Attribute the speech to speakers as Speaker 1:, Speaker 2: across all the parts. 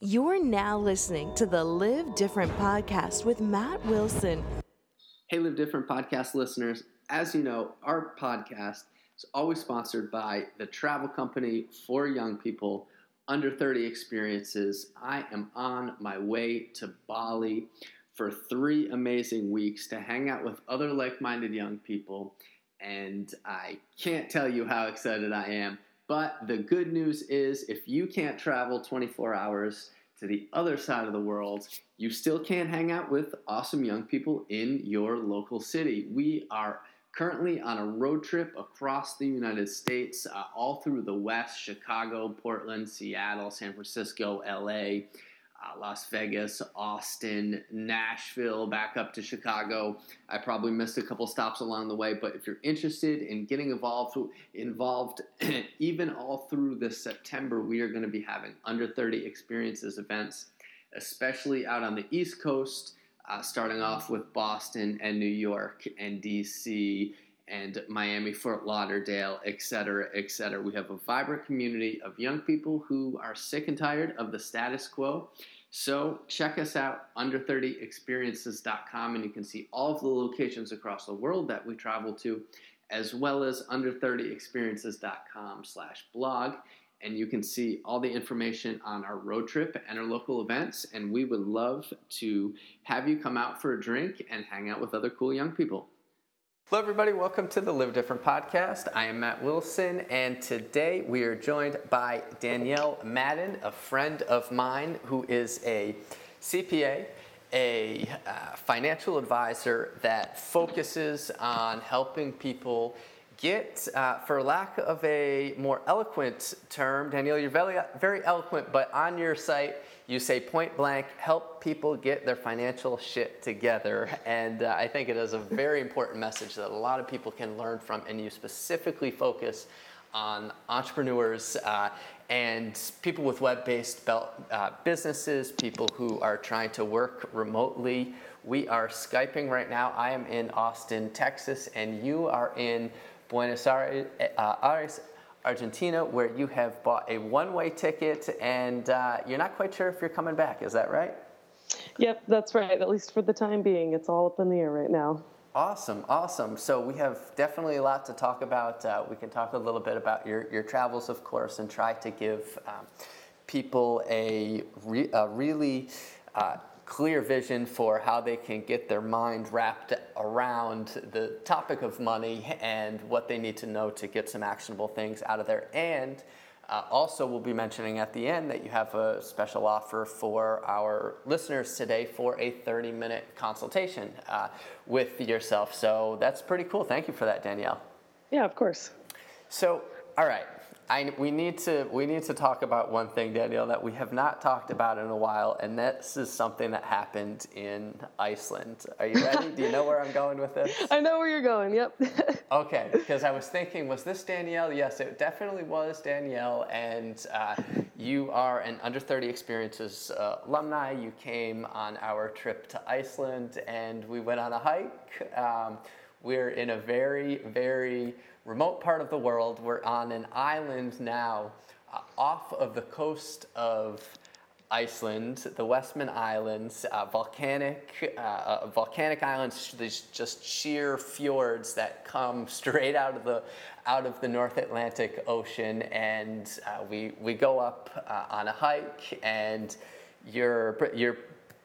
Speaker 1: You're now listening to the Live Different podcast with Matt Wilson.
Speaker 2: Hey, Live Different podcast listeners. As you know, our podcast is always sponsored by the travel company for young people under 30 experiences. I am on my way to Bali for three amazing weeks to hang out with other like minded young people. And I can't tell you how excited I am. But the good news is, if you can't travel 24 hours to the other side of the world, you still can hang out with awesome young people in your local city. We are currently on a road trip across the United States, uh, all through the West Chicago, Portland, Seattle, San Francisco, LA uh, Las Vegas, Austin, Nashville, back up to Chicago. I probably missed a couple stops along the way, but if you're interested in getting involved, involved even all through this September, we are going to be having under 30 experiences events, especially out on the East Coast, uh, starting off with Boston and New York and DC and Miami, Fort Lauderdale, et cetera, et cetera. We have a vibrant community of young people who are sick and tired of the status quo. So check us out, under30experiences.com, and you can see all of the locations across the world that we travel to, as well as under30experiences.com slash blog. And you can see all the information on our road trip and our local events. And we would love to have you come out for a drink and hang out with other cool young people. Hello, everybody. Welcome to the Live Different podcast. I am Matt Wilson, and today we are joined by Danielle Madden, a friend of mine who is a CPA, a uh, financial advisor that focuses on helping people get, uh, for lack of a more eloquent term, Danielle, you're very, very eloquent, but on your site, you say point blank, help people get their financial shit together. And uh, I think it is a very important message that a lot of people can learn from. And you specifically focus on entrepreneurs uh, and people with web based uh, businesses, people who are trying to work remotely. We are Skyping right now. I am in Austin, Texas, and you are in Buenos Aires, uh, Argentina, where you have bought a one way ticket and uh, you're not quite sure if you're coming back. Is that right?
Speaker 3: Yep, that's right. At least for the time being, it's all up in the air right now.
Speaker 2: Awesome, awesome. So we have definitely a lot to talk about. Uh, we can talk a little bit about your, your travels, of course, and try to give um, people a, re- a really uh, clear vision for how they can get their mind wrapped around the topic of money and what they need to know to get some actionable things out of there. And uh, also, we'll be mentioning at the end that you have a special offer for our listeners today for a 30 minute consultation uh, with yourself. So that's pretty cool. Thank you for that, Danielle.
Speaker 3: Yeah, of course.
Speaker 2: So, all right. I, we need to we need to talk about one thing, Danielle, that we have not talked about in a while, and this is something that happened in Iceland. Are you ready? Do you know where I'm going with this?
Speaker 3: I know where you're going. Yep.
Speaker 2: okay, because I was thinking, was this Danielle? Yes, it definitely was Danielle, and uh, you are an Under 30 Experiences uh, alumni. You came on our trip to Iceland, and we went on a hike. Um, we're in a very, very remote part of the world. We're on an island now uh, off of the coast of Iceland, the Westman Islands, uh, volcanic, uh, uh, volcanic islands, these just sheer fjords that come straight out of the, out of the North Atlantic Ocean. And uh, we, we go up uh, on a hike and you're, you're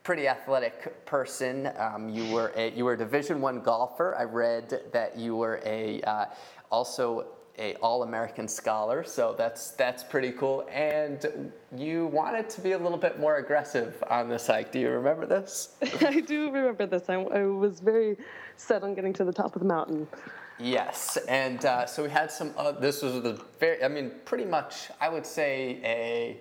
Speaker 2: pretty athletic person. Um, you were a, you were a Division One golfer. I read that you were a uh, also a all-American scholar, so that's that's pretty cool. And you wanted to be a little bit more aggressive on this hike. Do you remember this?
Speaker 3: I do remember this. I, I, was very set on getting to the top of the mountain.
Speaker 2: Yes, and uh, so we had some. Uh, this was the very. I mean, pretty much. I would say a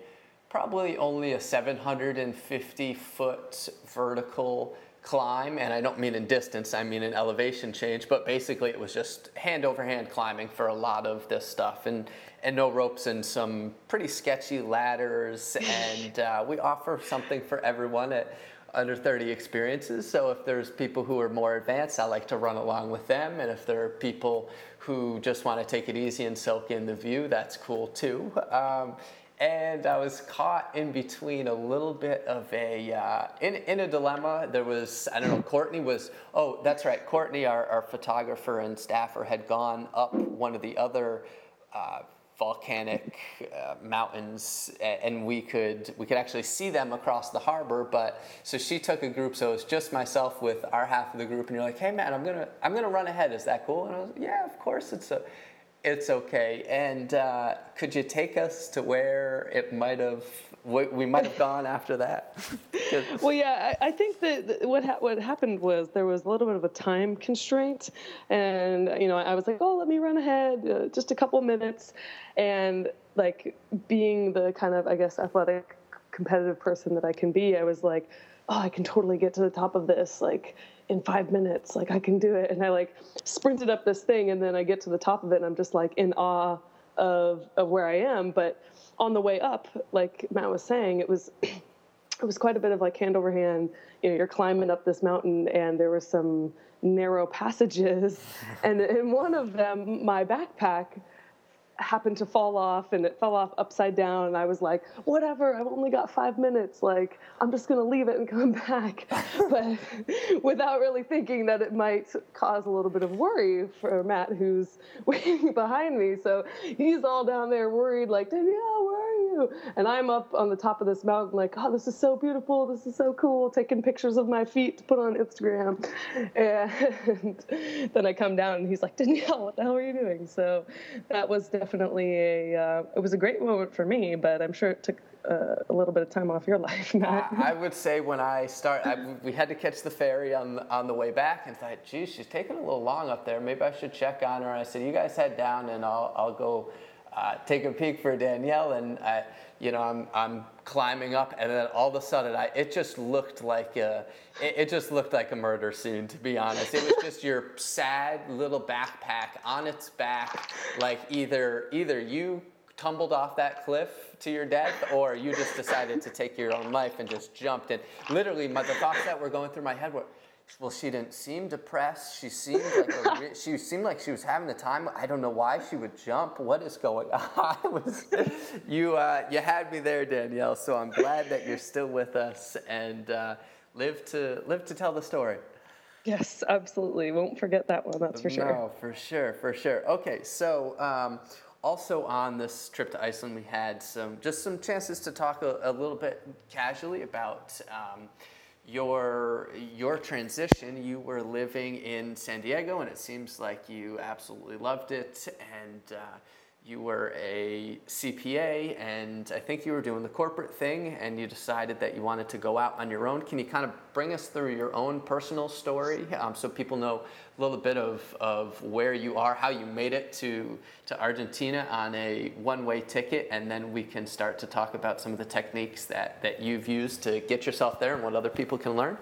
Speaker 2: probably only a 750 foot vertical climb, and I don't mean in distance, I mean in elevation change, but basically it was just hand over hand climbing for a lot of this stuff, and, and no ropes and some pretty sketchy ladders, and uh, we offer something for everyone at under 30 experiences. So if there's people who are more advanced, I like to run along with them, and if there are people who just want to take it easy and soak in the view, that's cool too. Um, and I was caught in between a little bit of a uh, in in a dilemma. There was I don't know. Courtney was oh that's right. Courtney, our, our photographer and staffer, had gone up one of the other. Uh, volcanic uh, mountains and we could we could actually see them across the harbor but so she took a group so it's just myself with our half of the group and you're like hey man i'm gonna i'm gonna run ahead is that cool and i was yeah of course it's a it's okay. And uh, could you take us to where it might have, we might have gone after that?
Speaker 3: well, yeah, I, I think that what ha- what happened was there was a little bit of a time constraint, and you know, I was like, oh, let me run ahead, uh, just a couple minutes, and like being the kind of I guess athletic competitive person that I can be, I was like, oh, I can totally get to the top of this, like in five minutes like i can do it. And i like sprinted up this thing and then i get to the top of it and i'm just like in awe of of where i am. But on the way up like matt was saying it was it was quite a bit of like hand over hand. You know you're climbing up this mountain and there were some narrow passages. And in one of them my backpack happened to fall off and it fell off upside down. And i was like whatever i've only got five minutes. Like i'm just going to leave it and come back. But without really thinking that it might cause a little bit of worry for matt who's waiting behind me. So he's all down there worried like danielle where are you? And i'm up on the top of this mountain like oh this is so beautiful. This is so cool. Taking pictures of my feet to put on instagram. And then i come down and he's like danielle what the hell are you doing? So that was definitely definitely a uh, it was a great moment for me, but I'm sure it took uh, a little bit of time off your life, Matt.
Speaker 2: I, I would say when I start, I, we had to catch the ferry on on the way back, and thought, geez, she's taking a little long up there. Maybe I should check on her. I said, you guys head down, and I'll I'll go uh, take a peek for Danielle, and I, you know, I'm I'm climbing up, and then all of a sudden, I it just looked like a it, it just looked like a murder scene. To be honest, it was just your sad little backpack on its back, like either either you tumbled off that cliff to your death or you just decided to take your own life and just jumped and literally my, the thoughts that were going through my head were well, she didn't seem depressed. She seemed like a, she seemed like she was having the time. I don't know why she would jump. What is going on? was, you uh, you had me there, Danielle. So I'm glad that you're still with us and uh, live to live to tell the story.
Speaker 3: Yes, absolutely. Won't forget that one. That's for sure.
Speaker 2: No, for sure, for sure. Okay, so. Um, also on this trip to Iceland, we had some just some chances to talk a, a little bit casually about um, your your transition you were living in san diego and it seems like you absolutely loved it and uh, you were a CPA and I think you were doing the corporate thing and you decided that you wanted to go out on your own. Can you kind of bring us through your own personal story um, so people know little bit of, of where you are, how you made it to, to Argentina on a one way ticket, and then we can start to talk about some of the techniques that, that you've used to get yourself there and what other people can learn?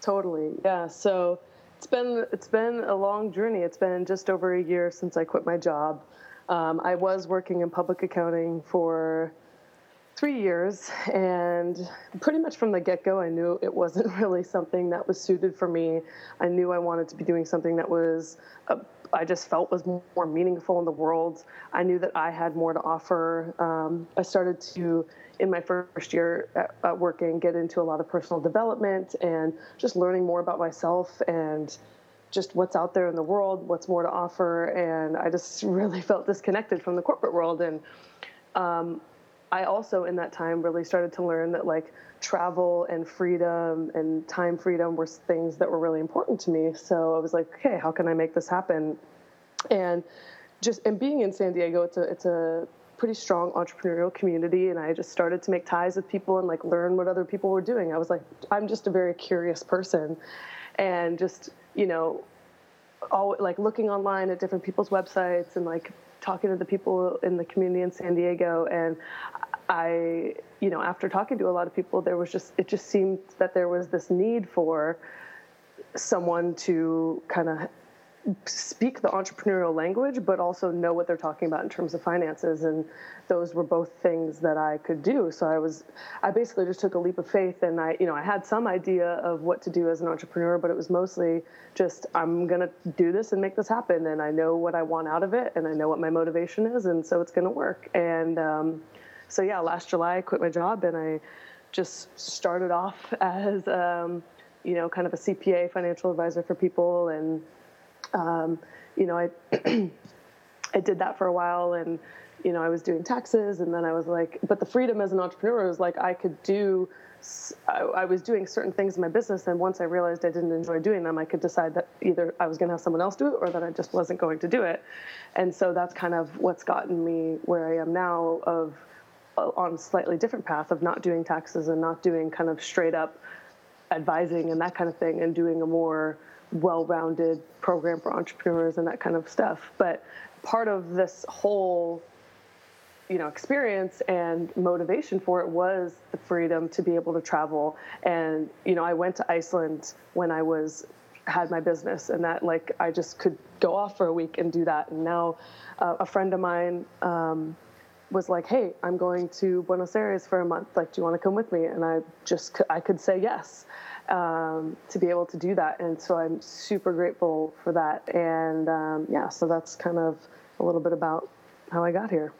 Speaker 3: Totally, yeah. So it's been, it's been a long journey. It's been just over a year since I quit my job. Um, I was working in public accounting for three years, and pretty much from the get go, I knew it wasn't really something that was suited for me. I knew I wanted to be doing something that was, uh, I just felt was more meaningful in the world. I knew that I had more to offer. Um, I started to, in my first year at, at working, get into a lot of personal development and just learning more about myself and just what's out there in the world, what's more to offer, and I just really felt disconnected from the corporate world. And um, I also, in that time, really started to learn that like travel and freedom and time freedom were things that were really important to me. So I was like, okay, how can I make this happen? And just and being in San Diego, it's a it's a pretty strong entrepreneurial community and I just started to make ties with people and like learn what other people were doing. I was like I'm just a very curious person and just you know, all like looking online at different people's websites and like talking to the people in the community in San Diego and I you know after talking to a lot of people there was just it just seemed that there was this need for someone to kind of speak the entrepreneurial language, but also know what they're talking about in terms of finances. And those were both things that I could do. So I was, I basically just took a leap of faith, and I, you know, I had some idea of what to do as an entrepreneur, but it was mostly just I'm gonna do this and make this happen, and I know what I want out of it, and I know what my motivation is, and so it's gonna work. And um, so yeah, last July I quit my job and I just started off as um, you know kind of a CPA financial advisor for people and um, you know I I did that for a while and you know I was doing taxes and then I was like but the freedom as an entrepreneur was like I could do I, was doing certain things in my business and once I realized I didn't enjoy doing them I could decide that either I was going to have someone else do it or that I just wasn't going to do it. And so that's kind of what's gotten me where I am now of uh, on a slightly different path of not doing taxes and not doing kind of straight up advising and that kind of thing and doing a more well-rounded program for entrepreneurs and that kind of stuff. But part of this whole you know experience and motivation for it was the freedom to be able to travel. And you know i went to iceland when i was had my business and that like i just could go off for a week and do that. And now uh, a friend of mine um, was like hey i'm going to buenos aires for a month. Like do you want to come with me? And i just i could say yes um, to be able to do that and so i'm super grateful for that and um, yeah so that's kind of a little bit about how i got here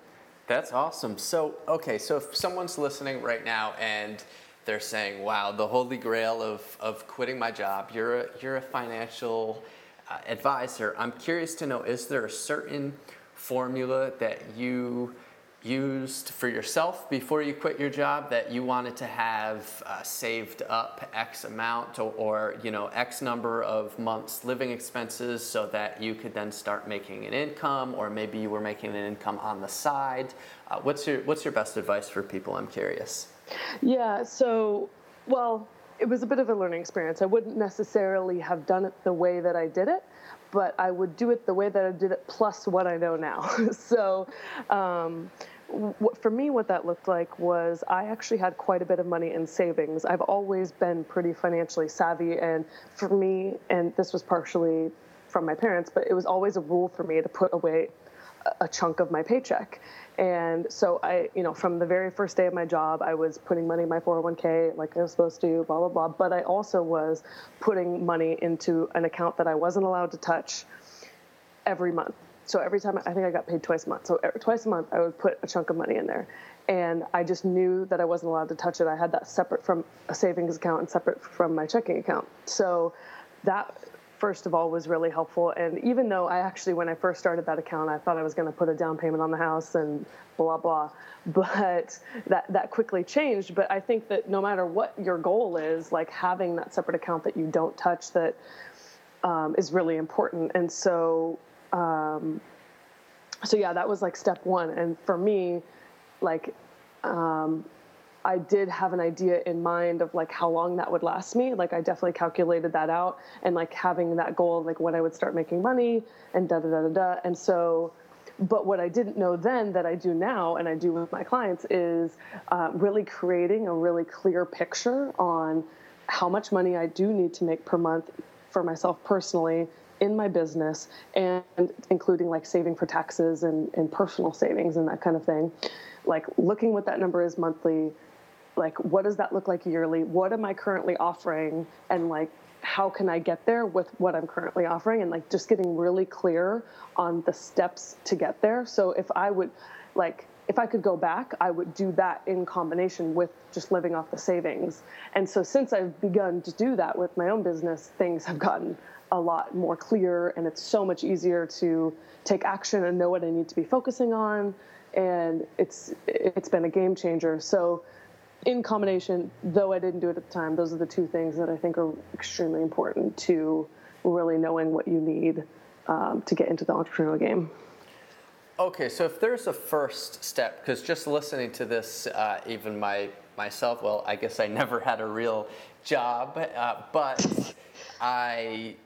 Speaker 2: that's awesome. So, okay, so if someone's listening right now and they're saying, wow, the holy grail of, of quitting my job, you're a, you're a financial uh, advisor. I'm curious to know is there a certain formula that you used for yourself before you quit your job that you wanted to have uh, saved up X amount or, or, you know X number of months living expenses so that you could then start making an income or maybe you were making an income on the side. Uh, what's your what's your best advice for people? I'm curious.
Speaker 3: Yeah. So well, it was a bit of a learning experience. I wouldn't necessarily have done it the way that I did it but I would do it the way that I did it plus what I know now. so, um, for me, what that looked like was I actually had quite a bit of money in savings. I've always been pretty financially savvy, and for me, and this was partially from my parents, but it was always a rule for me to put away a chunk of my paycheck. And so I, you know, from the very first day of my job, I was putting money in my 401k like I was supposed to, blah, blah, blah. But I also was putting money into an account that I wasn't allowed to touch every month. So every time I think I got paid twice a month. So twice a month I would put a chunk of money in there, and I just knew that I wasn't allowed to touch it. I had that separate from a savings account and separate from my checking account. So that first of all was really helpful. And even though I actually, when I first started that account, I thought I was going to put a down payment on the house and blah blah, but that that quickly changed. But I think that no matter what your goal is, like having that separate account that you don't touch that um, is really important. And so um, so yeah, that was like step one. And for me, like, um, I did have an idea in mind of like how long that would last me. Like I definitely calculated that out and like having that goal like when I would start making money and da da da da da. And so, but what I didn't know then that I do now and I do with my clients is uh, really creating a really clear picture on how much money I do need to make per month for myself personally in my business and including like saving for taxes and, and personal savings and that kind of thing. Like looking what that number is monthly like what does that look like yearly? What am i currently offering? And like how can i get there with what i'm currently offering? And like just getting really clear on the steps to get there. So if i would like if I could go back, I would do that in combination with just living off the savings. And so since I've begun to do that with my own business, things have gotten a lot more clear and it's so much easier to take action and know what I need to be focusing on. And it's it's been a game changer. So in combination though I didn't do it at the time those are the two things that I think are extremely important to really knowing what you need um, to get into the entrepreneurial game.
Speaker 2: Okay so if there's a first step because just listening to this uh, even my myself well I guess I never had a real job uh, but I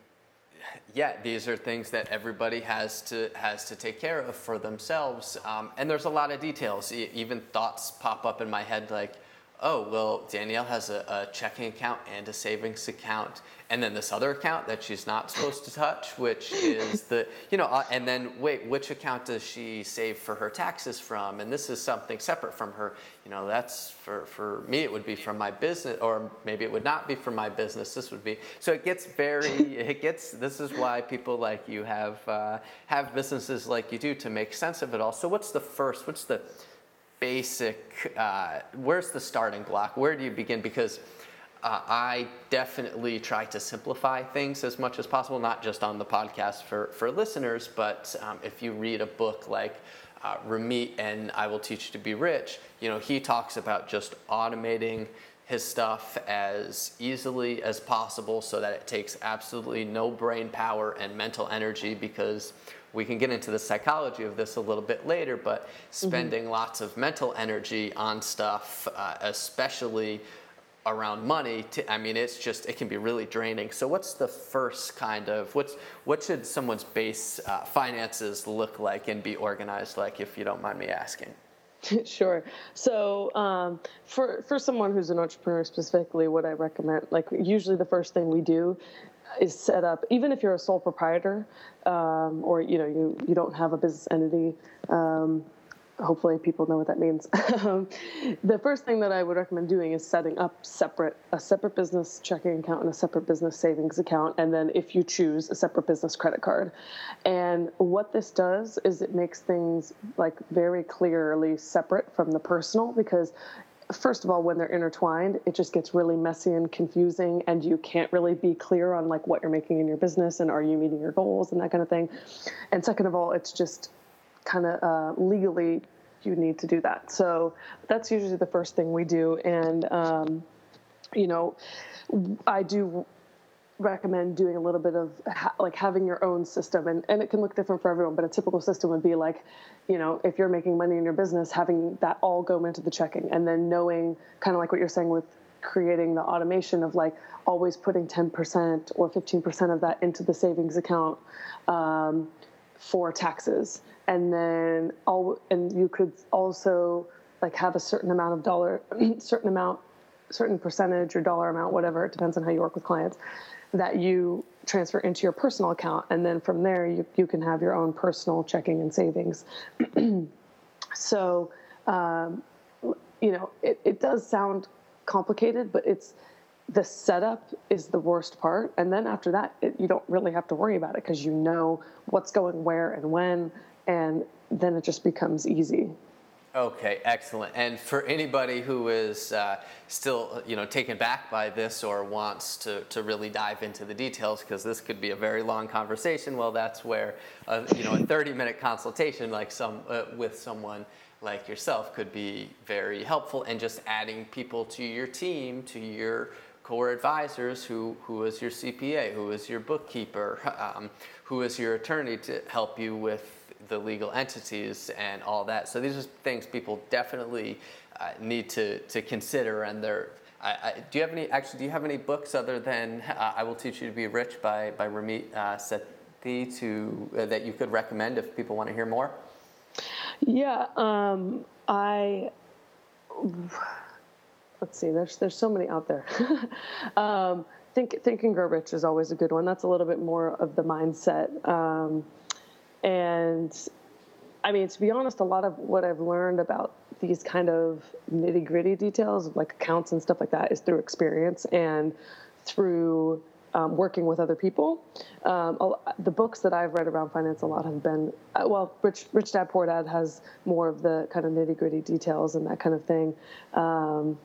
Speaker 2: yeah, these are things that everybody has to has to take care of for themselves. Um, and there's a lot of details. E- even thoughts pop up in my head like, oh, well, Danielle has a, a, checking account and a savings account, and then this other account that she's not supposed to touch, which is the, you know, uh, and then wait, which account does she save for her taxes from? And this is something separate from her, you know, that's for, for me, it would be from my business, or maybe it would not be from my business. This would be, so it gets very, it gets, this is why people like you have, uh, have businesses like you do to make sense of it all. So what's the first, what's the, basic, uh, where's the starting block? Where do you begin? Because uh, I definitely try to simplify things as much as possible, not just on the podcast for, for listeners, but um, if you read a book like uh, Ramit and I Will Teach You to Be Rich, you know, he talks about just automating his stuff as easily as possible so that it takes absolutely no brain power and mental energy because we can get into the psychology of this a little bit later, but spending mm-hmm. lots of mental energy on stuff, uh, especially around money to, i mean it's just it can be really draining. So what's the first kind of what's what should someone's base uh, finances look like and be organized like if you don't mind me asking?
Speaker 3: Sure. So um, for for someone who's an entrepreneur specifically what i recommend like usually the first thing we do is set up even if you're a sole proprietor um, or you know you you don't have a business entity um, hopefully people know what that means. The first thing that I would recommend doing is setting up separate a separate business checking account and a separate business savings account, and then if you choose a separate business credit card. And what this does is it makes things like very clearly separate from the personal because first of all when they're intertwined it just gets really messy and confusing and you can't really be clear on like what you're making in your business and are you meeting your goals and that kind of thing and second of all it's just kind of uh, legally you need to do that. So that's usually the first thing we do. And, um, you know, I do recommend doing a little bit of ha- like having your own system and, and it can look different for everyone but a typical system would be like you know if you're making money in your business having that all go into the checking and then knowing kind of like what you're saying with creating the automation of like always putting 10% or 15% of that into the savings account um, for taxes. And then all and you could also like have a certain amount of dollar certain amount certain percentage or dollar amount whatever it depends on how you work with clients that you transfer into your personal account and then from there you, you can have your own personal checking and savings so um, you know it, it does sound complicated but it's the setup is the worst part and then after that it, you don't really have to worry about it because you know what's going where and when and then it just becomes easy.
Speaker 2: Okay, excellent. And for anybody who is uh, still, you know, taken back by this or wants to, to really dive into the details, because this could be a very long conversation, well, that's where, uh, you know, a 30-minute consultation like some uh, with someone like yourself could be very helpful, and just adding people to your team, to your core advisors, who who is your CPA, who is your bookkeeper, um, who is your attorney to help you with the legal entities and all that. So these are things people definitely uh, need to, to consider. And they're, I, I, do you have any, actually, do you have any books other than uh, I Will Teach You to Be Rich by, by Ramit uh, Sethi to, uh, that you could recommend if people want to hear more?
Speaker 3: Yeah, um, I, let's see, there's, there's so many out there. um, Think, Think and Grow Rich is always a good one. That's a little bit more of the mindset. Um, and I mean, to be honest, a lot of what I've learned about these kind of nitty gritty details like accounts and stuff like that is through experience and through um, working with other people. Um, the books that I've read around finance a lot have been, uh, well, Rich, Rich Dad Poor Dad has more of the kind of nitty gritty details and that kind of thing. Um,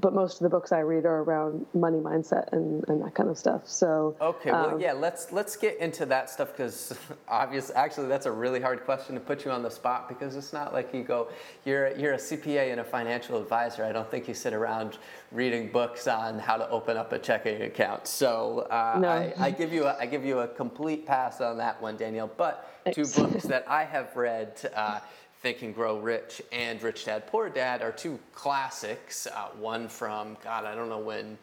Speaker 3: but most of the books I read are around money mindset and, and that kind of stuff. So
Speaker 2: okay, well, um, yeah, let's let's get into that stuff because obviously, actually, that's a really hard question to put you on the spot because it's not like you go, you're you're a CPA and a financial advisor. I don't think you sit around reading books on how to open up a checking account. So uh, no. I, I, give you a, I give you a complete pass on that one, Danielle. But two books that I have read. Uh, Think and Grow Rich and Rich Dad Poor Dad are two classics. Uh, one from, God, I don't know when,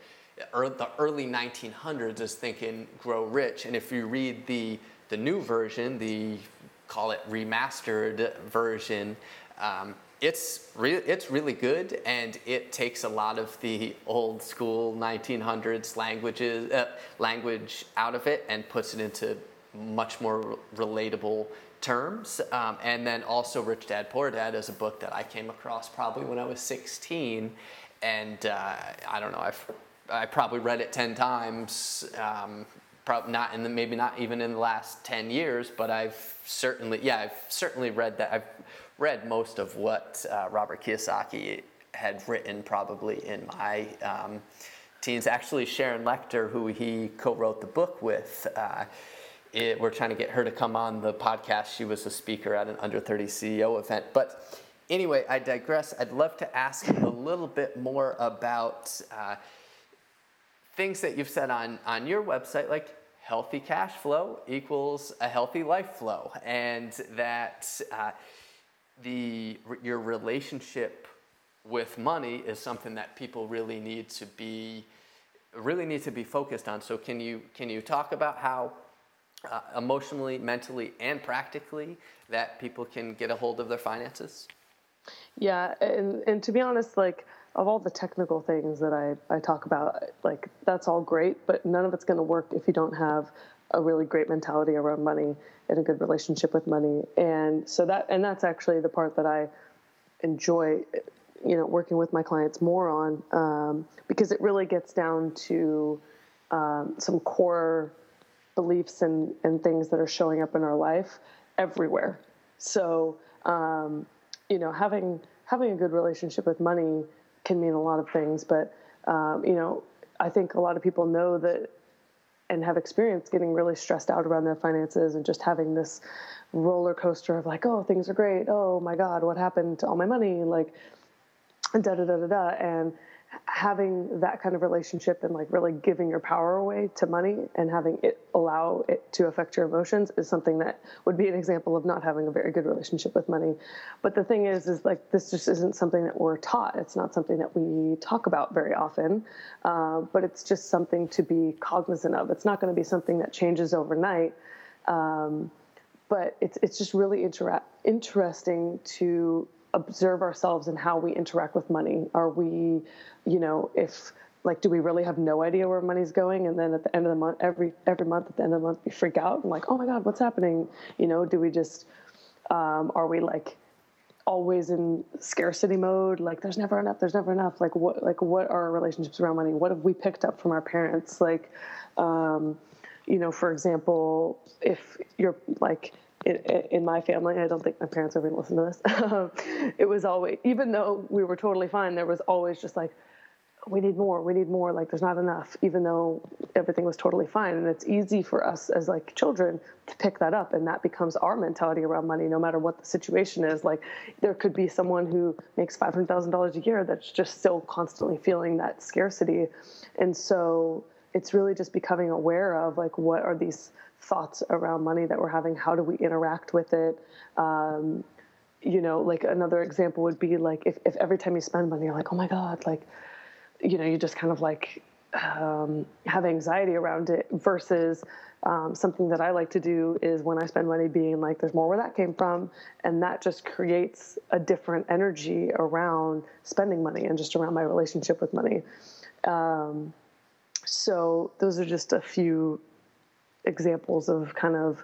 Speaker 2: er, the early 1900s is Think and Grow Rich. And if you read the, the new version, the call it remastered version, um, it's, re- it's really good and it takes a lot of the old school 1900s languages, uh, language out of it and puts it into much more relatable terms. Um, and then also Rich Dad Poor Dad is a book that I came across probably when I was 16. And uh, I don't know, I've I probably read it 10 times. Um, probably not in the, maybe not even in the last 10 years, but I've certainly, yeah, I've certainly read that. I've read most of what uh, Robert Kiyosaki had written probably in my um, teens. Actually, Sharon Lechter, who he co-wrote the book with, uh, it, we're trying to get her to come on the podcast. She was a speaker at an under 30 CEO event. But anyway, I digress. I'd love to ask a little bit more about uh, things that you've said on, on your website, like healthy cash flow equals a healthy life flow, and that uh, the your relationship with money is something that people really need to be really need to be focused on. So can you can you talk about how uh, emotionally, mentally, and practically that people can get a hold of their finances?
Speaker 3: Yeah, and and to be honest, like of all the technical things that I, I talk about, like that's all great, but none of it's going to work if you don't have a really great mentality around money and a good relationship with money. And so that, and that's actually the part that I enjoy, you know, working with my clients more on, um, because it really gets down to um, some core beliefs and, and things that are showing up in our life everywhere. So, um, you know, having, having a good relationship with money can mean a lot of things, but um, you know, I think a lot of people know that and have experienced getting really stressed out around their finances and just having this roller coaster of like, oh, things are great. Oh my God, what happened to all my money? Like, da da da da da. And having that kind of relationship and like really giving your power away to money and having it allow it to affect your emotions is something that would be an example of not having a very good relationship with money. But the thing is is like this just isn't something that we're taught. It's not something that we talk about very often. Uh, but it's just something to be cognizant of. It's not going to be something that changes overnight. Um, but it's it's just really inter- interesting to observe ourselves and how we interact with money. Are we, you know, if like, do we really have no idea where money's going? And then at the end of the month, every every month at the end of the month, we freak out and like, oh my god, what's happening? You know, do we just, um, are we like always in scarcity mode like there's never enough there's never enough like what like what are our relationships around money what have we picked up from our parents like um, you know for example if you're like in, in, my family, I don't think my parents are going to this. Um, it was always, even though we were totally fine, there was always just like, we need more, we need more. Like, there's not enough, even though everything was totally fine. And it's easy for us as like children to pick that up, and that becomes our mentality around money, no matter what the situation is. Like, there could be someone who makes five hundred thousand dollars a year that's just still constantly feeling that scarcity, and so it's really just becoming aware of like what are these thoughts around money that we're having how do we interact with it um, you know like another example would be like if, if every time you spend money you're like oh my god like you know you just kind of like um, have anxiety around it versus um, something that I like to do is when I spend money being like, there's more where that came from. And that just creates a different energy around spending money and just around my relationship with money. Um, so those are just a few examples of kind of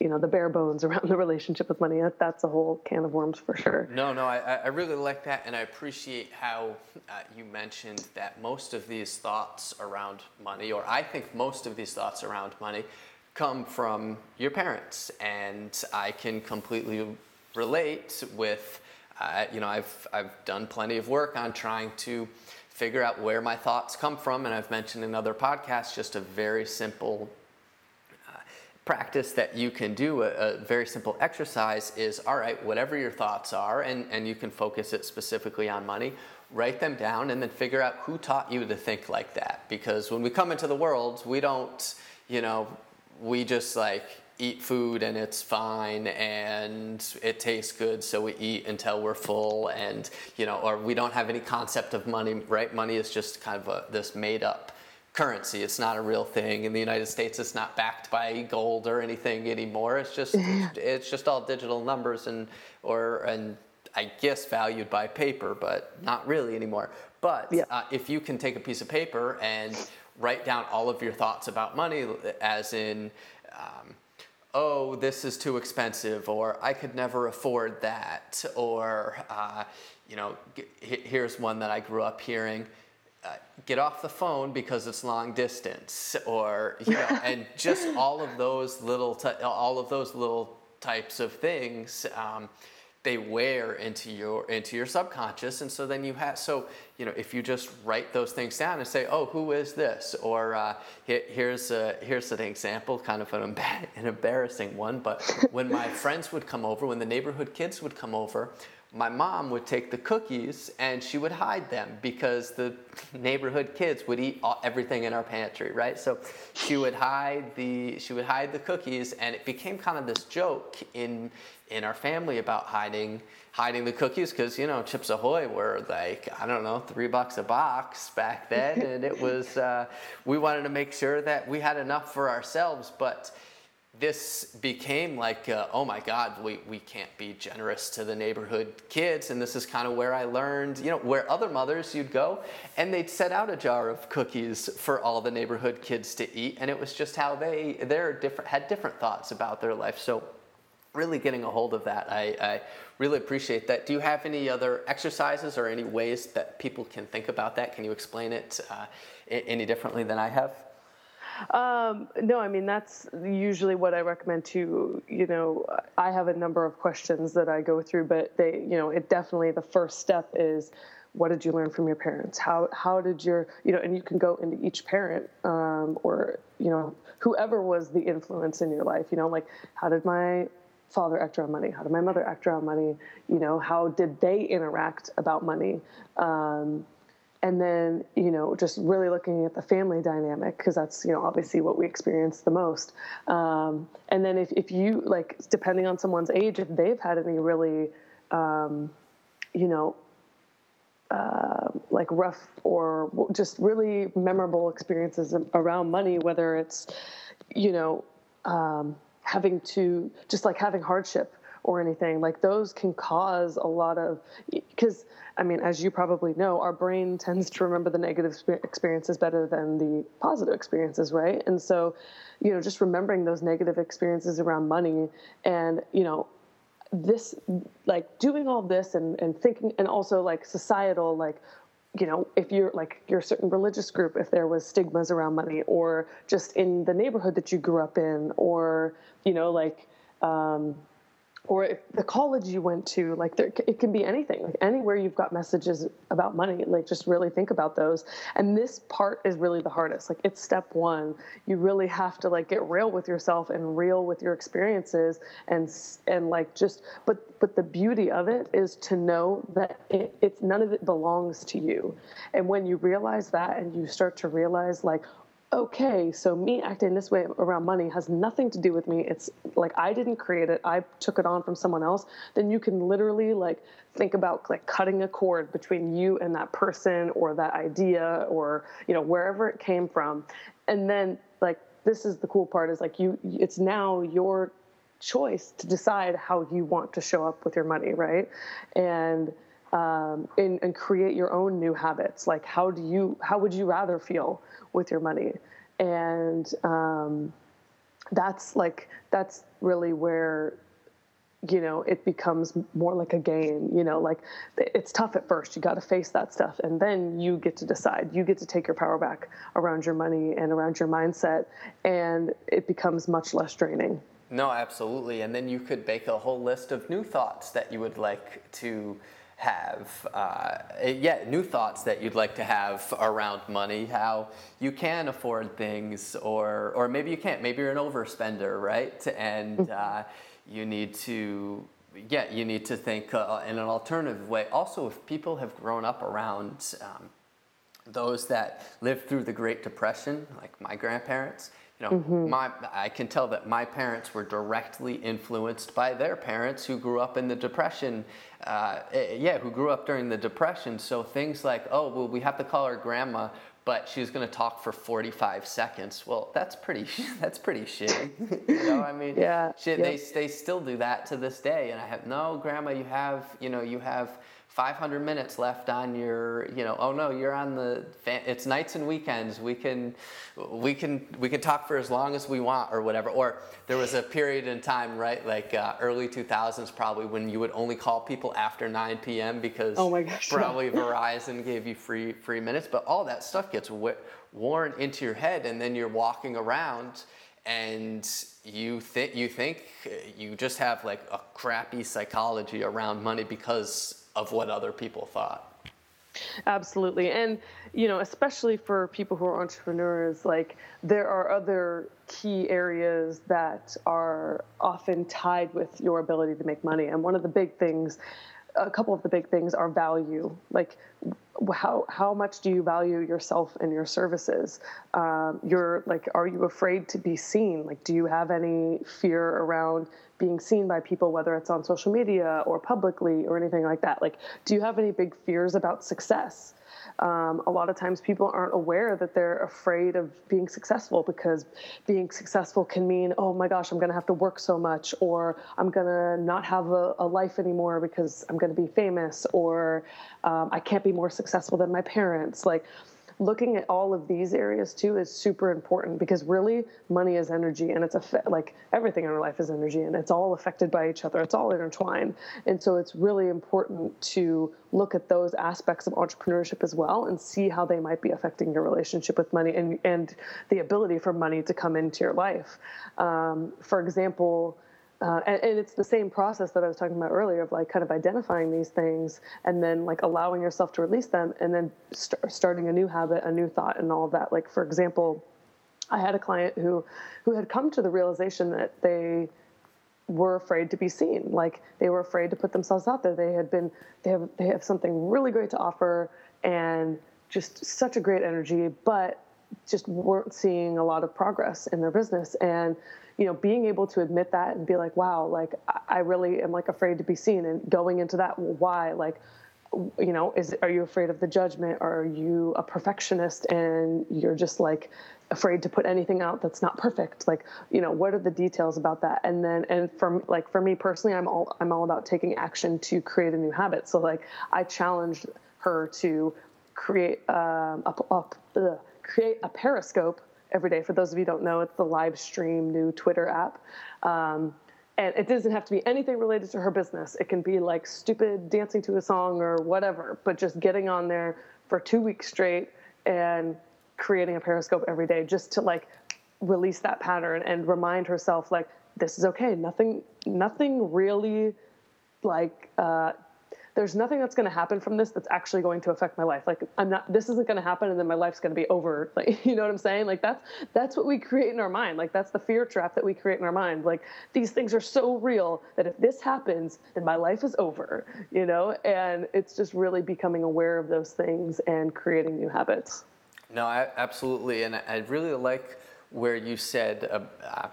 Speaker 3: you know the bare bones around the relationship with money. That's a whole can of worms for sure.
Speaker 2: No no i, I really like that and i appreciate how uh, you mentioned that most of these thoughts around money or i think most of these thoughts around money come from your parents. And i can completely relate with uh, you know i've i've done plenty of work on trying to figure out where my thoughts come from. And I've mentioned in other podcasts just a very simple practice that you can do, a, a, very simple exercise is all right, whatever your thoughts are, and, and you can focus it specifically on money, write them down and then figure out who taught you to think like that. Because when we come into the world, we don't, you know, we just like, eat food and it's fine and it tastes good so we eat until we're full and you know or we don't have any concept of money right money is just kind of a, this made up currency. It's not a real thing. In the united states it's not backed by gold or anything anymore. It's just it's just all digital numbers and or and i guess valued by paper but not really anymore. But yeah. uh, if you can take a piece of paper and write down all of your thoughts about money as in um, oh, this is too expensive, or I could never afford that, or, uh, you know, here's one that I grew up hearing. Uh, get off the phone because it's long distance, or you know, and just all of those little, t- all of those little types of things. Um, they wear into your into your subconscious and so then you have so you know if you just write those things down and say oh who is this or uh, here, here's a, here's an example kind of an, an embarrassing one but when my friends would come over when the neighborhood kids would come over my mom would take the cookies and she would hide them because the neighborhood kids would eat all, everything in our pantry right? So she would hide the she would hide the cookies and it became kind of this joke in in our family about hiding hiding the cookies because you know chips ahoy were like i don't know three bucks a box back then. And it was uh, we wanted to make sure that we had enough for ourselves but this became like, uh, oh my God, we, we can't be generous to the neighborhood kids. And this is kind of where I learned, you know, where other mothers you'd go and they'd set out a jar of cookies for all the neighborhood kids to eat. And it was just how they they're different, had different thoughts about their life. So really getting a hold of that, I, I really appreciate that. Do you have any other exercises or any ways that people can think about that? Can you explain it uh, any differently than I have?
Speaker 3: Um, no, I mean that's usually what I recommend to You know, I have a number of questions that I go through, but they, you know, it definitely the first step is what did you learn from your parents? How how did your you know, and you can go into each parent um, or you know whoever was the influence in your life. You know, like how did my father act around money? How did my mother act around money? You know, how did they interact about money? Um, and then you know just really looking at the family dynamic because that's you know obviously what we experience the most. Um, and then if, if you like depending on someone's age if they've had any really um, you know uh, like rough or just really memorable experiences around money whether it's you know um, having to just like having hardship or anything like those can cause a lot of because i mean as you probably know our brain tends to remember the negative experiences better than the positive experiences right? And so you know just remembering those negative experiences around money and you know this like doing all this and, and thinking and also like societal like you know if you're like your certain religious group if there was stigmas around money or just in the neighborhood that you grew up in or you know like um, or if the college you went to like there, it can be anything. Like anywhere you've got messages about money like just really think about those. And this part is really the hardest. Like it's step one. You really have to like get real with yourself and real with your experiences and and like just but but the beauty of it is to know that it, it's none of it belongs to you. And when you realize that and you start to realize like okay, so me acting this way around money has nothing to do with me. It's like I didn't create it. I took it on from someone else. Then you can literally like think about like cutting a cord between you and that person or that idea or you know wherever it came from. And then like this is the cool part is like you it's now your choice to decide how you want to show up with your money, right? And um, and, and create your own new habits. Like how do you how would you rather feel? with your money and um, that's like that's really where you know it becomes more like a game you know like it's tough at first you got to face that stuff and then you get to decide you get to take your power back around your money and around your mindset and it becomes much less draining
Speaker 2: no absolutely and then you could make a whole list of new thoughts that you would like to have, uh, yeah, new thoughts that you'd like to have around money, how you can afford things, or or maybe you can't. Maybe you're an overspender, right? And mm-hmm. uh, you need to, yeah, you need to think uh, in an alternative way. Also, if people have grown up around um, those that lived through the Great Depression, like my grandparents, you know, mm-hmm. my I can tell that my parents were directly influenced by their parents who grew up in the Depression. Uh, eh, yeah, who grew up during the Depression. So things like, oh, well, we have to call our grandma, but she's going to talk for 45 seconds. Well, that's pretty. That's pretty shitty. you know, I mean,
Speaker 3: yeah,
Speaker 2: shit, yep. they they still do that to this day. And I have no, grandma, you have, you know, you have 500 minutes left on your you know oh no you're on the it's nights and weekends. We can we can we can talk for as long as we want or whatever. Or there was a period in time right like uh, early 2000s probably when you would only call people after 9 p.m because
Speaker 3: oh my gosh,
Speaker 2: probably verizon gave you free free minutes. But all that stuff gets worn into your head and then you're walking around and you think you think you just have like a crappy psychology around money because of what other people thought.
Speaker 3: Absolutely. And, you know, especially for people who are entrepreneurs, like there are other key areas that are often tied with your ability to make money. And one of the big things, a couple of the big things are value. Like, how how much do you value yourself and your services? Um, you're like, are you afraid to be seen? Like, do you have any fear around being seen by people, whether it's on social media or publicly or anything like that? Like, do you have any big fears about success? Um, a lot of times people aren't aware that they're afraid of being successful because being successful can mean, oh my gosh, I'm going to have to work so much, or I'm going to not have a, a, life anymore because I'm going to be famous, or um, I can't be more successful than my parents. Like, looking at all of these areas too is super important because really money is energy and it's a like everything in our life is energy and it's all affected by each other. It's all intertwined. And so it's really important to look at those aspects of entrepreneurship as well and see how they might be affecting your relationship with money and and the ability for money to come into your life. Um, for example uh, and, and, it's the same process that I was talking about earlier of like kind of identifying these things and then like allowing yourself to release them and then st- starting a new habit, a new thought, and all of that. Like for example, I had a client who who had come to the realization that they were afraid to be seen. Like they were afraid to put themselves out there. They had been they have they have something really great to offer and just such a great energy, but just weren't seeing a lot of progress in their business and you know, being able to admit that and be like, wow, like I really am like afraid to be seen and going into that, why? Like, you know, is are you afraid of the judgment? Or are you a perfectionist and you're just like afraid to put anything out that's not perfect? Like, you know, what are the details about that? And then, and for like for me personally, I'm all I'm all about taking action to create a new habit. So like, I challenged her to create um, a, a create a Periscope every day. For those of you don't know, it's the live stream new Twitter app. Um, and it doesn't have to be anything related to her business. It can be like stupid dancing to a song or whatever, but just getting on there for two weeks straight and creating a Periscope every day just to like release that pattern and remind herself like this is okay. Nothing, nothing really like uh, there's nothing that's going to happen from this that's actually going to affect my life. Like I'm not, this isn't going to happen, and then my life's going to be over. Like you know what I'm saying? Like that's that's what we create in our mind. Like that's the fear trap that we create in our mind. Like these things are so real that if this happens, then my life is over. You know, and it's just really becoming aware of those things and creating new habits.
Speaker 2: No, I, absolutely, and I really like where you said. Uh, uh,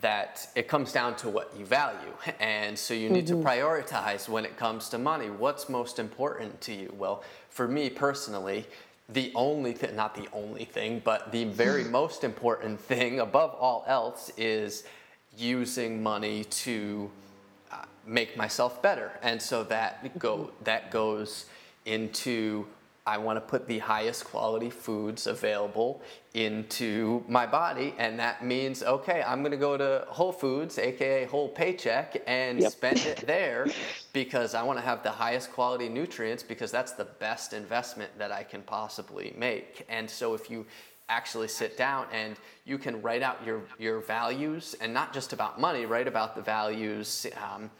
Speaker 2: that it comes down to what you value. And so you need mm-hmm. to prioritize when it comes to money. What's most important to you? Well, for me personally, the only thing, not the only thing, but the very most important thing above all else is using money to uh, make myself better. And so that go mm-hmm. that goes into I want to put the highest quality foods available into my body. And that means, okay, I'm going to go to Whole Foods, AKA Whole Paycheck, and yep. spend it there because I want to have the highest quality nutrients because that's the best investment that I can possibly make. And so if you actually sit down and you can write out your, your values and not just about money, write about the values. Um,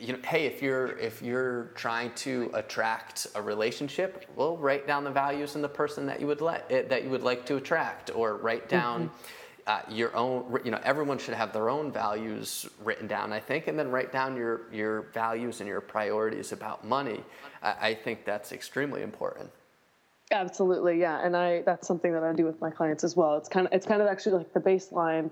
Speaker 2: you know, hey, if you're if you're trying to attract a relationship, well, write down the values in the person that you would let eh, that you would like to attract, or write down. Mm-hmm. Uh, your own, you know, everyone should have their own values written down, I think, and then write down your, your values and your priorities about money. I, I think that's extremely important.
Speaker 3: Absolutely, yeah, and I that's something that I do with my clients as well. It's kind of it's kind of actually like the baseline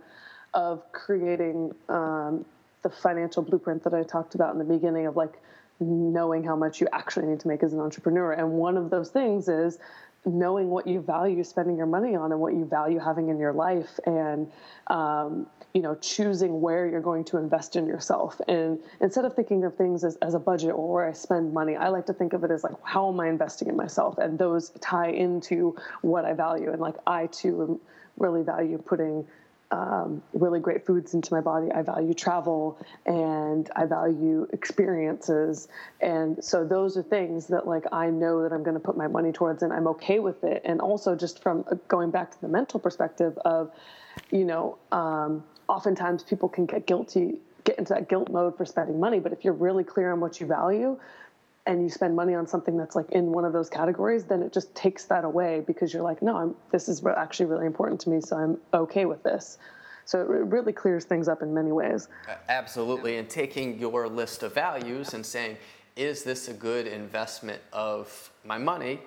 Speaker 3: of creating um, the financial blueprint that I talked about in the beginning of like knowing how much you actually need to make as an entrepreneur. And one of those things is knowing what you value spending your money on and what you value having in your life and um, you know choosing where you're going to invest in yourself. And instead of thinking of things as, as a budget or where i spend money i like to think of it as like how am i investing in myself? And those tie into what i value. And like i too really value putting um, really great foods into my body. I value travel and I value experiences. And so those are things that like I know that I'm going to put my money towards and I'm okay with it. And also just from uh, going back to the mental perspective of, you know, um, oftentimes people can get guilty, get into that guilt mode for spending money. But if you're really clear on what you value, and you spend money on something that's like in one of those categories, then it just takes that away because you're like, no, I'm, this is actually really important to me, so I'm okay with this. So it really clears things up in many ways.
Speaker 2: Absolutely, and taking your list of values and saying, is this a good investment of my money?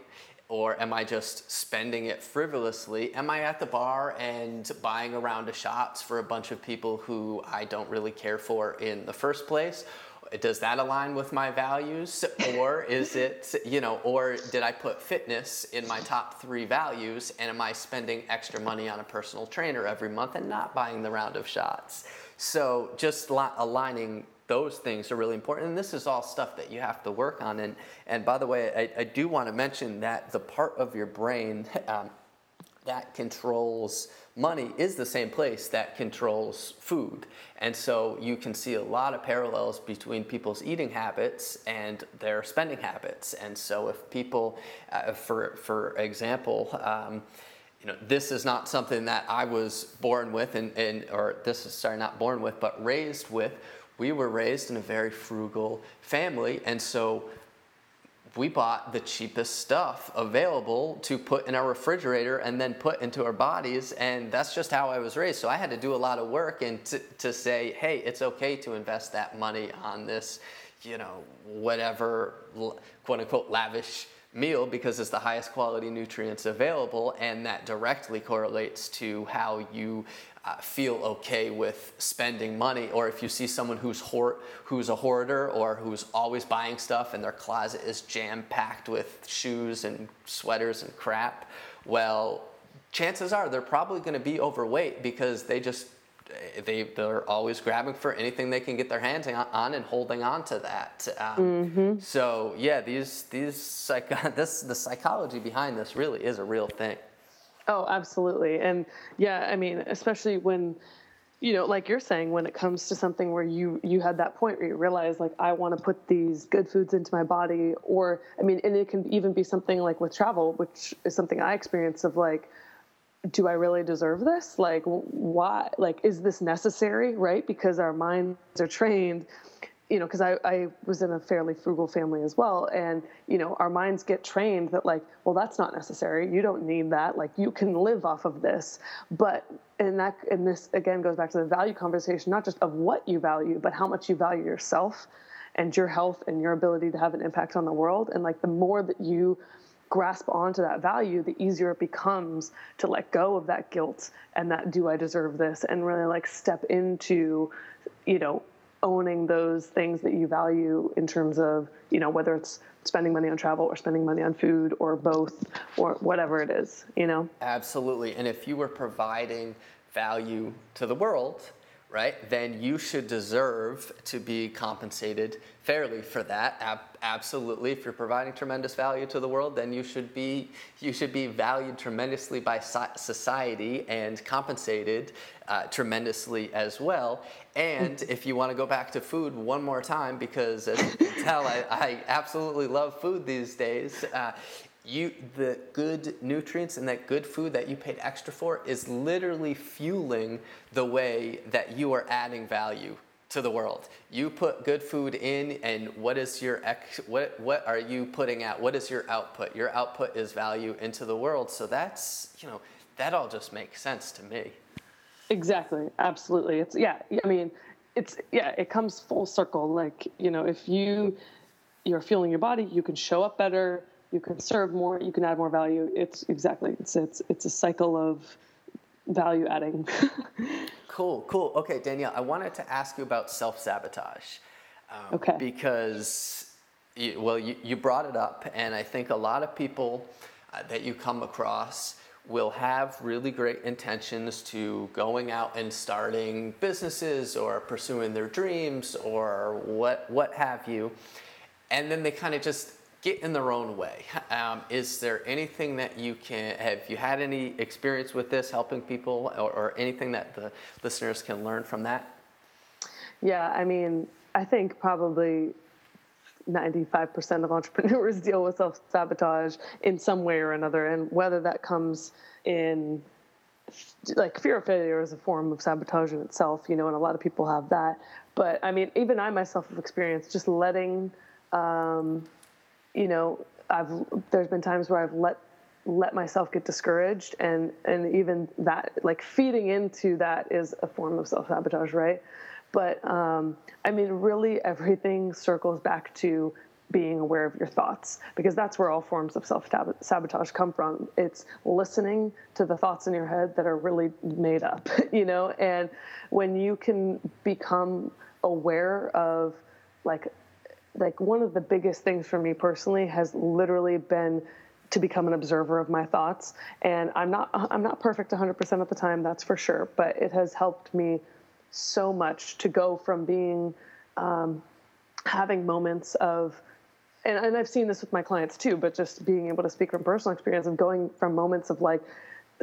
Speaker 2: Or am I just spending it frivolously? Am I at the bar and buying a round of shots for a bunch of people who I don't really care for in the first place? Does that align with my values? Or is it you know or did i put fitness in my top three values? And am i spending extra money on a personal trainer every month and not buying the round of shots? So just aligning those things are really important. And this is all stuff that you have to work on. And and by the way i, I do want to mention that the part of your brain um, that controls money is the same place that controls food. And so you can see a lot of parallels between people's eating habits and their spending habits. And so if people, uh, for, for example, um, you know, this is not something that I was born with, and, and or this is sorry, not born with, but raised with. We were raised in a very frugal family, and so we bought the cheapest stuff available to put in our refrigerator and then put into our bodies and that's just how i was raised. So i had to do a lot of work and to, to say hey it's okay to invest that money on this you know whatever quote unquote lavish meal because it's the highest quality nutrients available and that directly correlates to how you uh, feel okay with spending money or if you see someone who's hoard, who's a hoarder or who's always buying stuff and their closet is jam packed with shoes and sweaters and crap well chances are they're probably going to be overweight because they just they they're always grabbing for anything they can get their hands on and holding on to that. Um, mm-hmm. So yeah, these these psych- this the psychology behind this really is a real thing.
Speaker 3: Oh, absolutely, and yeah, I mean, especially when you know like you're saying when it comes to something where you you had that point where you realize like i want to put these good foods into my body or i mean and it can even be something like with travel which is something i experience of like do I really deserve this? Like, why? Like, is this necessary? Right? Because our minds are trained, you know, because I, I was in a fairly frugal family as well. And, you know, our minds get trained that, like, well, that's not necessary. You don't need that. Like, you can live off of this. But, and that, and this again goes back to the value conversation, not just of what you value, but how much you value yourself and your health and your ability to have an impact on the world. And, like, the more that you, grasp onto that value, the easier it becomes to let go of that guilt and that do I deserve this and really like step into, you know, owning those things that you value in terms of, you know, whether it's spending money on travel or spending money on food or both or whatever it is, you know?
Speaker 2: Absolutely. And if you were providing value to the world, right, then you should deserve to be compensated fairly for that. Ab- absolutely, if you're providing tremendous value to the world, then you should be you should be valued tremendously by society and compensated uh, tremendously as well. And if you want to go back to food one more time, because as you can tell, I, I absolutely love food these days. Uh, you the good nutrients and that good food that you paid extra for is literally fueling the way that you are adding value to the world. You put good food in and what is your ex, what what are you putting out? What is your output? Your output is value into the world. So that's, you know, that all just makes sense to me.
Speaker 3: Exactly. Absolutely. It's yeah, I mean, it's yeah, it comes full circle like, you know, if you you're fueling your body, you can show up better, you can serve more, you can add more value. It's exactly it's it's it's a cycle of value adding.
Speaker 2: cool, cool. Okay, Danielle, I wanted to ask you about self sabotage.
Speaker 3: Um, okay.
Speaker 2: Because, you, well, you, you brought it up, and I think a lot of people uh, that you come across will have really great intentions to going out and starting businesses or pursuing their dreams or what what have you and then they kind of just get in their own way. Um, is there anything that you can, have you had any experience with this helping people or, or anything that the listeners can learn from that?
Speaker 3: Yeah, I mean, I think probably 95% of entrepreneurs deal with self sabotage in some way or another. And whether that comes in like fear of failure is a form of sabotage in itself, you know, and a lot of people have that. But I mean, even I myself have experienced just letting, um, you know, I've there's been times where I've let let myself get discouraged, and and even that like feeding into that is a form of self sabotage, right? But um, I mean, really, everything circles back to being aware of your thoughts because that's where all forms of self sabotage come from. It's listening to the thoughts in your head that are really made up, you know, and when you can become aware of like like one of the biggest things for me personally has literally been to become an observer of my thoughts. And i'm not i'm not perfect 100% of the time that's for sure but it has helped me so much to go from being um, having moments of and, and I've seen this with my clients too, but just being able to speak from personal experience of going from moments of like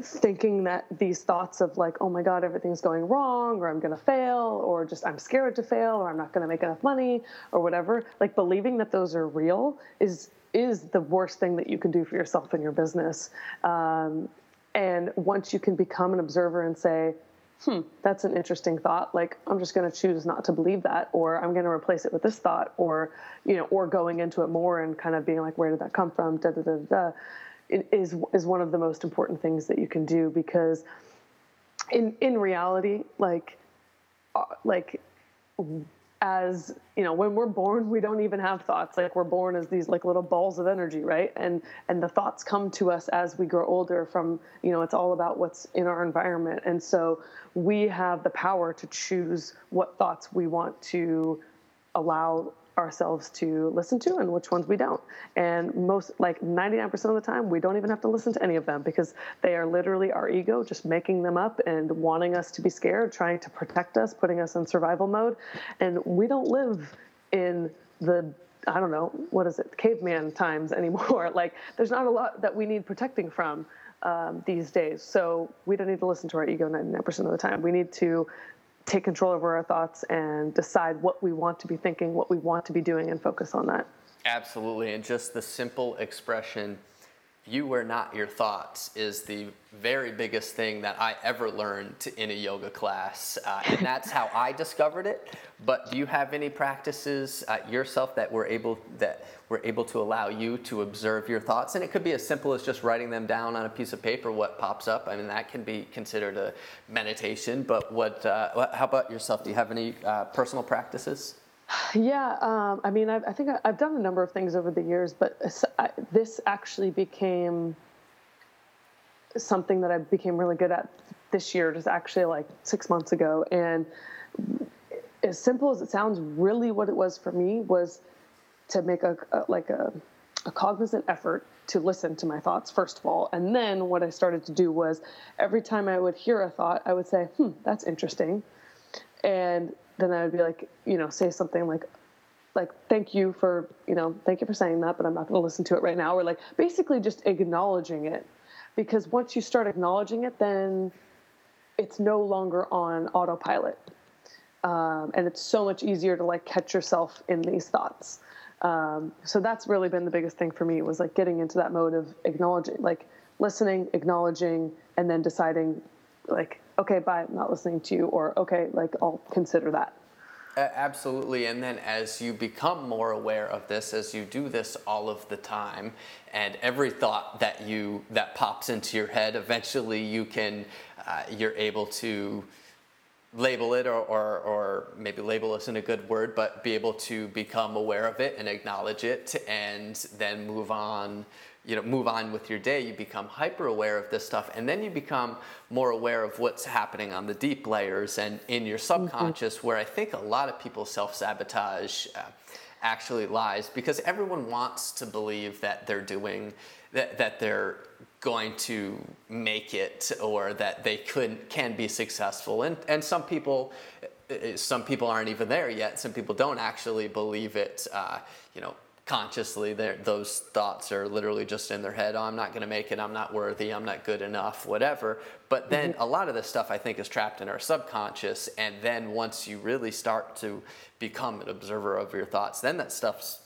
Speaker 3: thinking that these thoughts of like, oh my God, everything's going wrong, or I'm going to fail, or just I'm scared to fail, or I'm not going to make enough money, or whatever, like believing that those are real is is the worst thing that you can do for yourself and your business. Um, and once you can become an observer and say, hmm, that's an interesting thought. Like, I'm just going to choose not to believe that, or I'm going to replace it with this thought, or, you know, or going into it more and kind of being like, where did that come from? Da, da, da, da, is, is one of the most important things that you can do because in, in reality, like, uh, like as you know when we're born we don't even have thoughts. Like we're born as these like little balls of energy right? And and the thoughts come to us as we grow older from you know it's all about what's in our environment. And so we have the power to choose what thoughts we want to allow ourselves to listen to and which ones we don't. And most, like 99% of the time, we don't even have to listen to any of them because they are literally our ego just making them up and wanting us to be scared, trying to protect us, putting us in survival mode. And we don't live in the I don't know, what is it, caveman times anymore. like, there's not a lot that we need protecting from um, these days. So we don't need to listen to our ego 99% of the time. We need to take control over our thoughts and decide what we want to be thinking, what we want to be doing, and focus on that.
Speaker 2: Absolutely. And just the simple expression, you are not your thoughts, is the very biggest thing that I ever learned in a yoga class. Uh, and that's how I discovered it. But do you have any practices uh, yourself that were able that were able to allow you to observe your thoughts? And it could be as simple as just writing them down on a piece of paper. What pops up? I mean, that can be considered a meditation. But what? Uh, how about yourself? Do you have any uh, personal practices?
Speaker 3: Yeah, um, I mean, I've, i think I've done a number of things over the years, but this actually became something that I became really good at this year, just actually like six months ago. And as simple as it sounds, really what it was for me was to make a, a like a, a cognizant effort to listen to my thoughts first of all and then what i started to do was every time i would hear a thought i would say hmm that's interesting and then i would be like you know say something like like thank you for you know thank you for saying that but i'm not going to listen to it right now or like basically just acknowledging it because once you start acknowledging it, then it's no longer on autopilot. Um, and it's so much easier to like catch yourself in these thoughts. Um, so that's really been the biggest thing for me was like getting into that mode of acknowledging, like listening, acknowledging, and then deciding, like, okay, bye, I'm not listening to you, or okay, like I'll consider that.
Speaker 2: Absolutely. And then as you become more aware of this, as you do this all of the time, and every thought that you that pops into your head, eventually you can uh, you're able to label it or, or, or maybe label isn't a good word, but be able to become aware of it and acknowledge it and then move on you know move on with your day you become hyper aware of this stuff and then you become more aware of what's happening on the deep layers and in your mm-hmm. subconscious mm-hmm. where i think a lot of people self-sabotage uh, actually lies because everyone wants to believe that they're doing that, that they're going to make it or that they could can be successful and and some people uh, some people aren't even there yet some people don't actually believe it uh, you know consciously those thoughts are literally just in their head oh i'm not going to make it i'm not worthy i'm not good enough whatever. But then mm-hmm. a lot of this stuff i think is trapped in our subconscious and then once you really start to become an observer of your thoughts then that stuff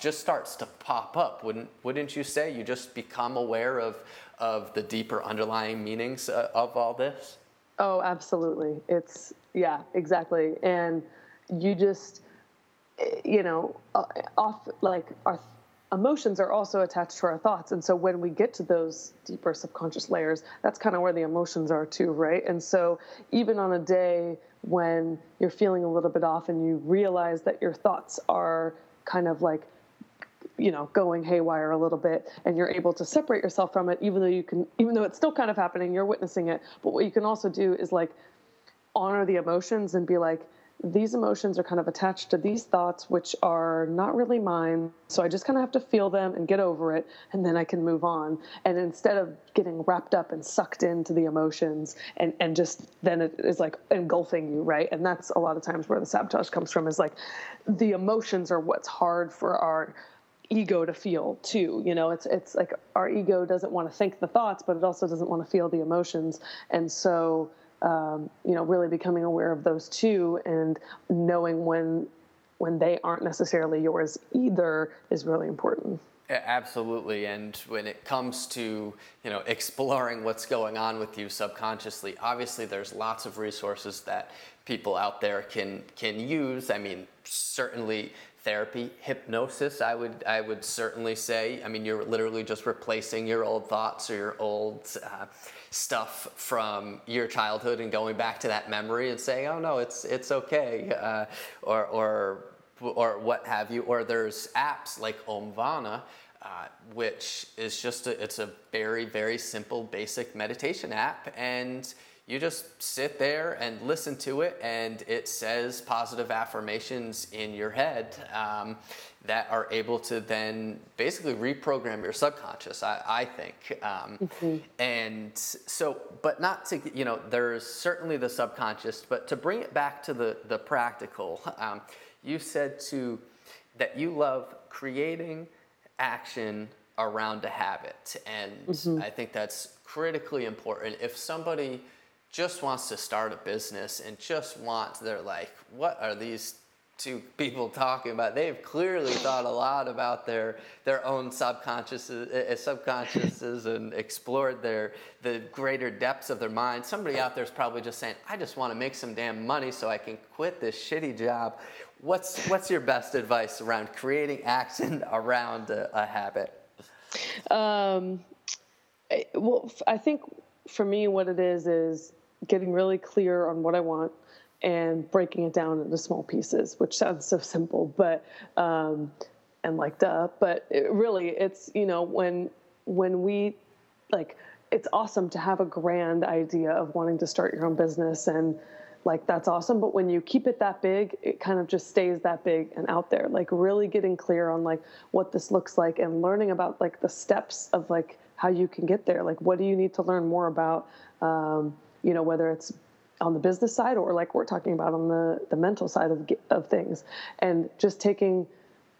Speaker 2: just starts to pop up wouldn't wouldn't you say? You just become aware of of the deeper underlying meanings uh, of all this?
Speaker 3: Oh absolutely. It's yeah exactly. And you just you know, uh, off like our emotions are also attached to our thoughts. And so when we get to those deeper subconscious layers, that's kind of where the emotions are too, right? And so even on a day when you're feeling a little bit off and you realize that your thoughts are kind of like you know going haywire a little bit and you're able to separate yourself from it even though you can even though it's still kind of happening you're witnessing it but what you can also do is like honor the emotions and be like these emotions are kind of attached to these thoughts, which are not really mine. So I just kind of have to feel them and get over it, and then I can move on. And instead of getting wrapped up and sucked into the emotions, and, and just then it is like engulfing you, right? And that's a lot of times where the sabotage comes from is like the emotions are what's hard for our ego to feel too you know it's it's like our ego doesn't want to think the thoughts but it also doesn't want to feel the emotions and so um, you know, really becoming aware of those two and knowing when when they aren't necessarily yours either is really important.
Speaker 2: Absolutely, and when it comes to you know exploring what's going on with you subconsciously, obviously there's lots of resources that people out there can can use. I mean, certainly therapy, hypnosis. I would I would certainly say. I mean, you're literally just replacing your old thoughts or your old. Uh, stuff from your childhood and going back to that memory and saying, "Oh no, it's it's okay," uh, or or or what have you. Or there's apps like Omvana. Uh, which is just a, it's a very very simple basic meditation app and you just sit there and listen to it and it says positive affirmations in your head um, that are able to then basically reprogram your subconscious i, I think um, mm-hmm. and so but not to you know there's certainly the subconscious but to bring it back to the the practical um, you said to that you love creating action around a habit and mm-hmm. i think that's critically important if somebody just wants to start a business and just wants they're like what are these two people talking about. They've clearly thought a lot about their their own subconsciouses, uh, subconsciouses, and explored their the greater depths of their mind. Somebody out there is probably just saying, "I just want to make some damn money so I can quit this shitty job." What's what's your best advice around creating action around a, a habit? Um,
Speaker 3: well, I think for me, what it is is getting really clear on what I want and breaking it down into small pieces, which sounds so simple, but um, and like duh, but it really it's you know when when we like it's awesome to have a grand idea of wanting to start your own business and like that's awesome but when you keep it that big it kind of just stays that big and out there like really getting clear on like what this looks like and learning about like the steps of like how you can get there like what do you need to learn more about um, you know whether it's on the business side or like we're talking about on the, the mental side of, of things. And just taking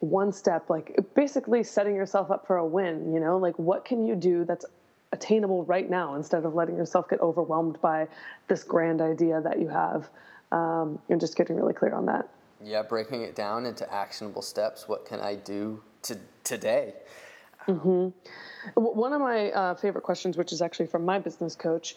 Speaker 3: one step like basically setting yourself up for a win you know like what can you do that's attainable right now instead of letting yourself get overwhelmed by this grand idea that you have? Um, and just getting really clear on that.
Speaker 2: Yeah breaking it down into actionable steps. What can i do to today?
Speaker 3: Mm-hmm. one of my uh, favorite questions which is actually from my business coach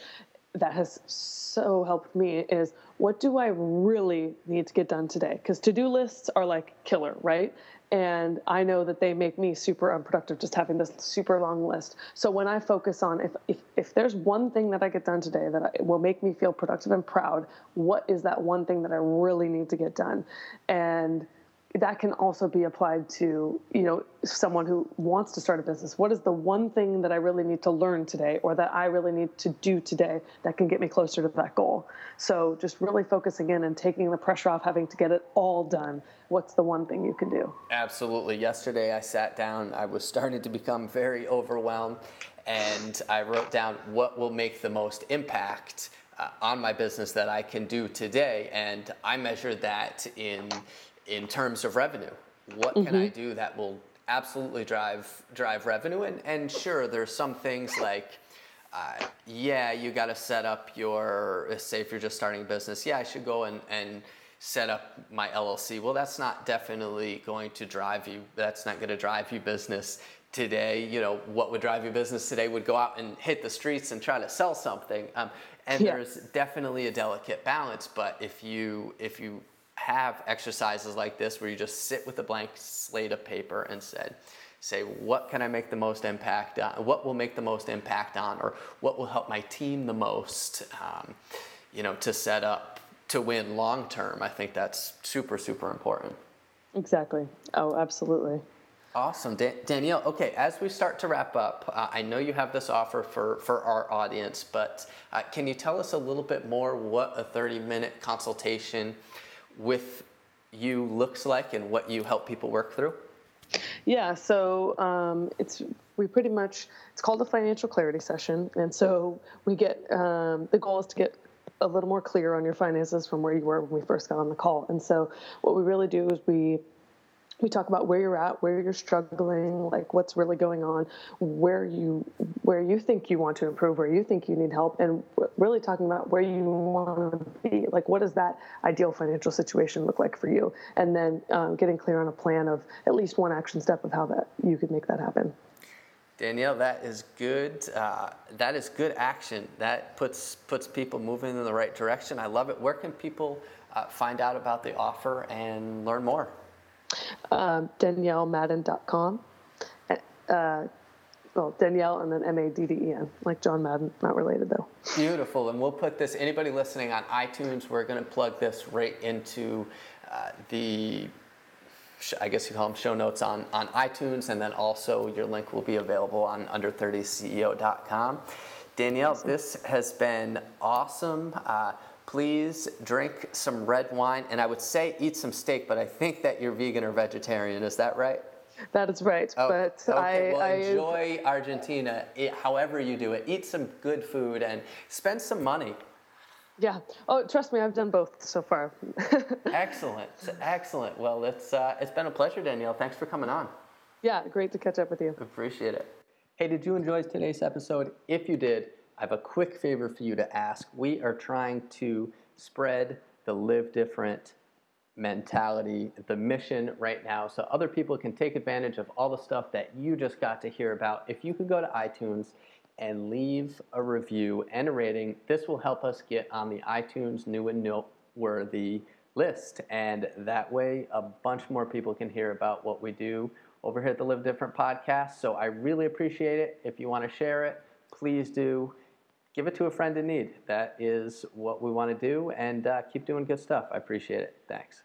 Speaker 3: that has so helped me is what do I really need to get done today? Because to do lists are like killer, right? And I know that they make me super unproductive just having this super long list. So when I focus on if, if, if there's one thing that I get done today that I, will make me feel productive and proud, what is that one thing that I really need to get done? And that can also be applied to you know someone who wants to start a business. What is the one thing that i really need to learn today or that i really need to do today that can get me closer to that goal? So just really focusing in and taking the pressure off having to get it all done. What's the one thing you can do?
Speaker 2: Absolutely. Yesterday i sat down. I was starting to become very overwhelmed and i wrote down what will make the most impact uh, on my business that I can do today, and I measured that in in terms of revenue. what can I do that will absolutely drive drive revenue? And and sure, there's some things like. Uh, yeah, you got to set up your, say if you're just starting a business, yeah, I should go and, and set up my LLC. Well, that's not definitely going to drive you, that's not going to drive you business today. You know, what would drive you business today would go out and hit the streets and try to sell something. Um, and
Speaker 3: Yeah.
Speaker 2: there's definitely a delicate balance, but if you, if you have exercises like this where you just sit with a blank slate of paper and said, say, what can I make the most impact on? What will make the most impact on? Or what will help my team the most, um, you know, to set up to win long term? I think that's super, super important.
Speaker 3: Exactly. Oh, absolutely.
Speaker 2: Awesome, Dan- Danielle. Okay, as we start to wrap up, uh, I know you have this offer for, for our audience, but uh, can you tell us a little bit more what a 30 minute consultation with you looks like and what you help people work through?
Speaker 3: Yeah, so um, it's we pretty much it's called a financial clarity session, and so we get um, the goal is to get a little more clear on your finances from where you were when we first got on the call. And so what we really do is we we talk about where you're at, where you're struggling, like what's really going on, where you where you think you want to improve, where you think you need help, and really talking about where you want to be. Like, what does that ideal financial situation look like for you? And then um, getting clear on a plan of at least one action step of how that you could make that happen.
Speaker 2: Danielle, that is good. Uh, that is good action. That puts puts people moving in the right direction. I love it. Where can people uh, find out about the offer and learn more?
Speaker 3: Um, DanielleMadden.com. Uh, well, Danielle and then M A D D E N, like John Madden, not related though.
Speaker 2: Beautiful. And we'll put this, anybody listening on iTunes, we're going to plug this right into uh, the, I guess you call them show notes on, on iTunes. And then also your link will be available on under30ceo.com. Danielle, this has been awesome. Uh, please drink some red wine. And I would say eat some steak, but I think that you're vegan or vegetarian. Is that right?
Speaker 3: That is right.
Speaker 2: Oh,
Speaker 3: but
Speaker 2: okay.
Speaker 3: I,
Speaker 2: well,
Speaker 3: I
Speaker 2: enjoy Argentina, however you do it. Eat some good food and spend some money.
Speaker 3: yeah. Oh, trust me, I've done both so far.
Speaker 2: Excellent, excellent. Well, it's uh, it's been a pleasure, Danielle. Thanks for coming on.
Speaker 3: yeah, great to catch up with you.
Speaker 2: Appreciate it. Hey, did you enjoy today's episode? If you did, I have a quick favor for you to ask. We are trying to spread the live different mentality, the mission right now, so other people can take advantage of all the stuff that you just got to hear about. If you could go to iTunes and leave a review and a rating, this will help us get on the iTunes new and noteworthy list. And that way, a bunch more people can hear about what we do over here at the Live Different podcast. So I really appreciate it. If you want to share it, please do. Give it to a friend in need. That is what we want to do. And uh, keep doing good stuff. I appreciate it. Thanks.